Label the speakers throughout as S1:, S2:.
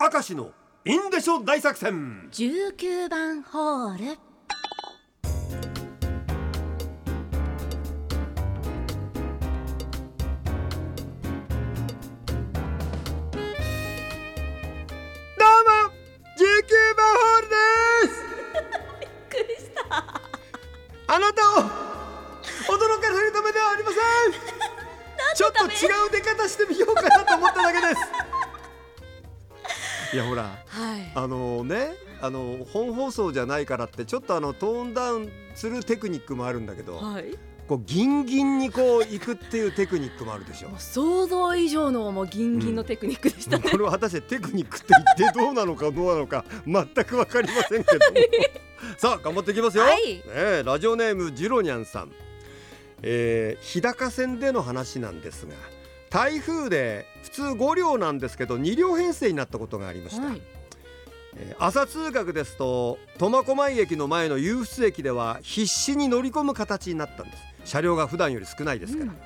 S1: 明石のインデショ大作戦。
S2: 19番ホール。
S1: どうも19番ホールです。
S2: びっくりした。
S1: あなたを驚かせるためではありません。ちょっと違う出方してみようかなと思っただけですいやほら
S2: はい。
S1: あのねあの本放送じゃないからってちょっとあのトーンダウンするテクニックもあるんだけど、
S2: はい。
S1: こうギンギンにこう行くっていうテクニックもあるでしょ？
S2: 想像以上のもうギンギンのテクニックでしたね、
S1: これは果たしてテクニックって言ってどうなのかどうなのか全くわかりませんけども。さあ頑張っていきますよ、
S2: はい。
S1: ねえラジオネームジロニャンさん、えー、日高線での話なんですが台風で普通5両なんですけど2両編成になったことがありました、
S2: はい。
S1: えー朝通学ですと苫小牧駅の前の湧出駅では必死に乗り込む形になったんです。車両が普段より少ないですから、
S2: うん。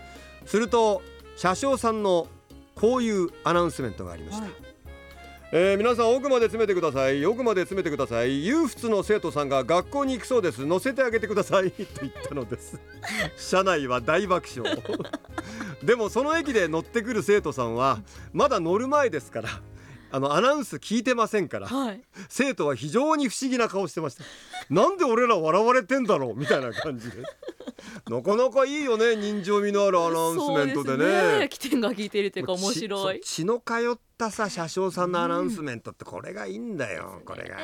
S1: すると車掌さんのこういうアナウンスメントがありました、
S2: はい。
S1: えー皆さん奥まで詰めてください。奥まで詰めてください。裕福の生徒さんが学校に行くそうです。乗せてあげてください。と言ったのです。車内は大爆笑でもその駅で乗ってくる生徒さんはまだ乗る前ですからあのアナウンス聞いてませんから
S2: はい。
S1: 生徒は非常に不思議な顔してました。なんで俺ら笑われてんだろうみたいな感じで。なかなかいいよね人情味のあるアナウンスメントで
S2: そう
S1: ね。
S2: す起点が効いているというか面白い。
S1: 血血の通ったさ車掌さんのアナウンスメントってこれがいいんだよ、これが。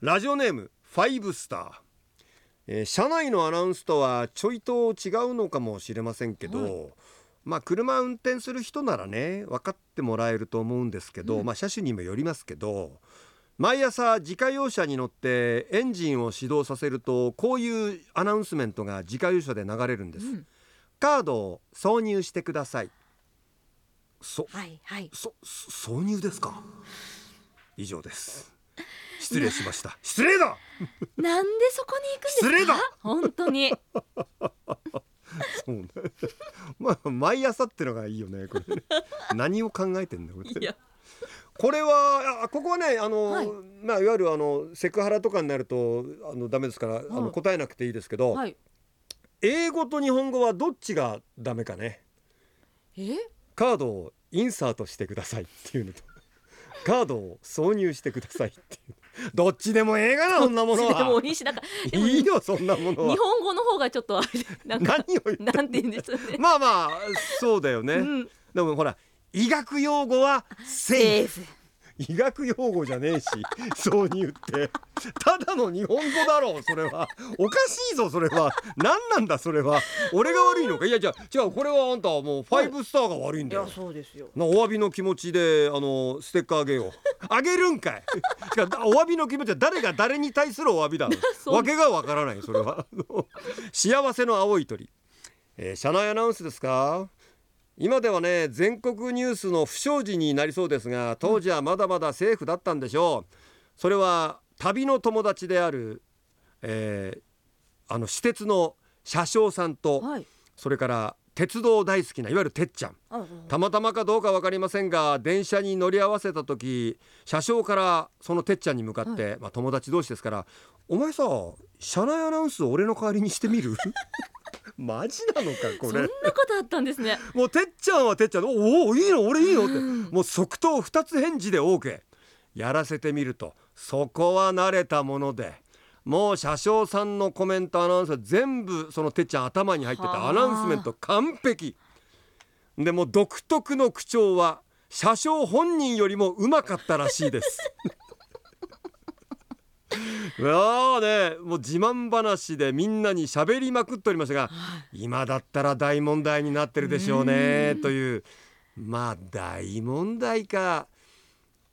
S1: ラジオネームファイブスター、えー車内のアナウンスとはちょいと違うのかもしれませんけど、
S2: はい
S1: まあ車運転する人ならね分かってもらえると思うんですけど、
S2: うん。
S1: まあ車種にもよりますけど毎朝自家用車に乗ってエンジンを始動させるとこういうアナウンスメントが自家用車で流れるんです、
S2: うん。
S1: カードを挿入してください。そ
S2: はいはい。
S1: そそ挿入ですか？以上です。失礼しました。失礼だ！
S2: なんでそこに行くんですか？
S1: 失礼だ！
S2: 本当に
S1: そうね。まあ毎朝ってのがいいよねこれ。ね 何を考えてんだこれ。
S2: いや。
S1: これはあここはねあの、
S2: はい。
S1: い、まあいわゆるあのセクハラとかになるとあのダメですから、あの
S2: はい
S1: 答えなくていいですけど、
S2: はい。
S1: 英語と日本語はどっちがダメかね。
S2: え？
S1: カードをインサートしてくださいっていうのとカードを挿入してくださいっていう どっちでもええがなそんなもの
S2: でも
S1: は。い
S2: いしなんかでも
S1: いいよそんなものは。
S2: 日本語の方がちょっとあれでなんか
S1: 何を言ってんの？
S2: なんて言うんですよね、
S1: まあまあそうだよね、
S2: うん、
S1: でもほら医学用語はセーフ医学用語じゃねえし 挿入って。ただの日本語だろうそれは。おかしいぞそれは。何なんだそれは。俺が悪いのか？いやじゃあ違うこれはあんたはもうファイブスターが悪いんだよ、
S2: そうですよ。
S1: なお詫びの気持ちであのステッカーあげよう。あげるんかい。お詫びの気持ちは誰が誰に対するお詫びだ
S2: そう。
S1: わけがわからないそれは。幸せの青い鳥、えー車内アナウンスですか？今ではね全国ニュースの不祥事になりそうですが当時はまだまだセーフだったんでしょう。それは旅の友達である、えーあの私鉄の車掌さんと
S2: はい。
S1: それから鉄道大好きないわゆるてっちゃん。
S2: あ
S1: たまたまかどうか分かりませんが電車に乗り合わせた時車掌からそのてっちゃんに向かって、まあ、友達同士ですから「お前さ車内アナウンス俺の代わりにしてみる?」マジなのかこ
S2: そんな
S1: れ
S2: ことあったんですね。
S1: もうてっちゃんはてっちゃんでおおいいの俺いいのって。
S2: うん。
S1: もう即答二つ返事で OK やらせてみるとそこは慣れたものでもう車掌さんのコメントアナウンスは全部そのてっちゃん頭に入って
S2: はあ。
S1: たアナウンスメント完璧。でもう独特の口調は車掌本人よりもうまかったらしいですいやーねもう自慢話でみんなに喋りまくっておりましたが今だったら大問題になってるでしょうねという。まあ大問題か。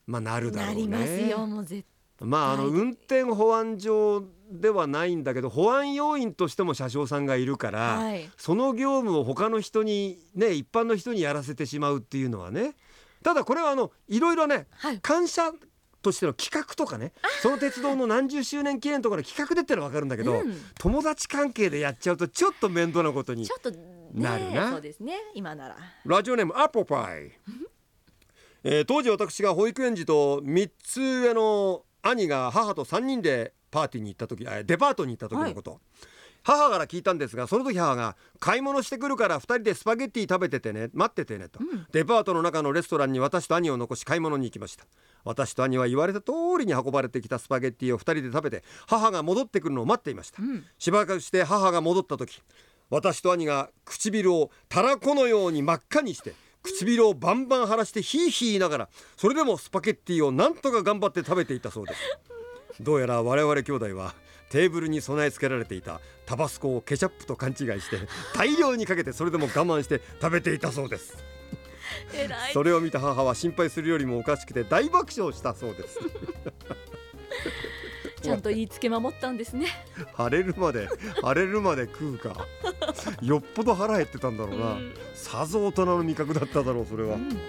S1: まあなるだろうね。
S2: なりますよもう絶
S1: まああの
S2: はい
S1: 運転保安上ではないんだけど保安要員としても車掌さんがいるから、
S2: はい。
S1: その業務を他の人にね一般の人にやらせてしまうっていうのはね。ただこれはあのいろいろね
S2: はい。
S1: 感謝としての企画とかねその鉄道の何十周年記念とかの企画でってのは分かるんだけど、
S2: うん。
S1: 友達関係でやっちゃうとちょっと面倒なことになるな。
S2: そうですね今なら。
S1: ラジオネームアップルパイ。えー当時私が保育園児と3つ上の兄が母と3人でパーティーに行った時あデパートに行った時のこと、母から聞いたんですがその時母が「買い物してくるから2人でスパゲッティ食べててね待っててね」と、デパートの中のレストランに私と兄を残し買い物に行きました。私と兄は言われた通りに運ばれてきたスパゲッティを2人で食べて母が戻ってくるのを待っていました、
S2: ん。
S1: しばらくして母が戻った時私と兄が唇をたらこのように真っ赤にして唇をバンバン腫らしてヒーヒー言いながらそれでもスパゲッティをなんとか頑張って食べていたそうです。どうやら我々兄弟はテーブルに備え付けられていたタバスコをケチャップと勘違いして大量にかけてそれでも我慢して食べていたそうです。それを見た母は心配するよりもおかしくて大爆笑したそうです。
S2: ちゃんと言いつけ守ったんですね。
S1: 腫れるまで腫れるまで食うか。よっぽど腹減ってたんだろうな、
S2: うん。
S1: さぞ大人の味覚だっただろうそれは、
S2: うん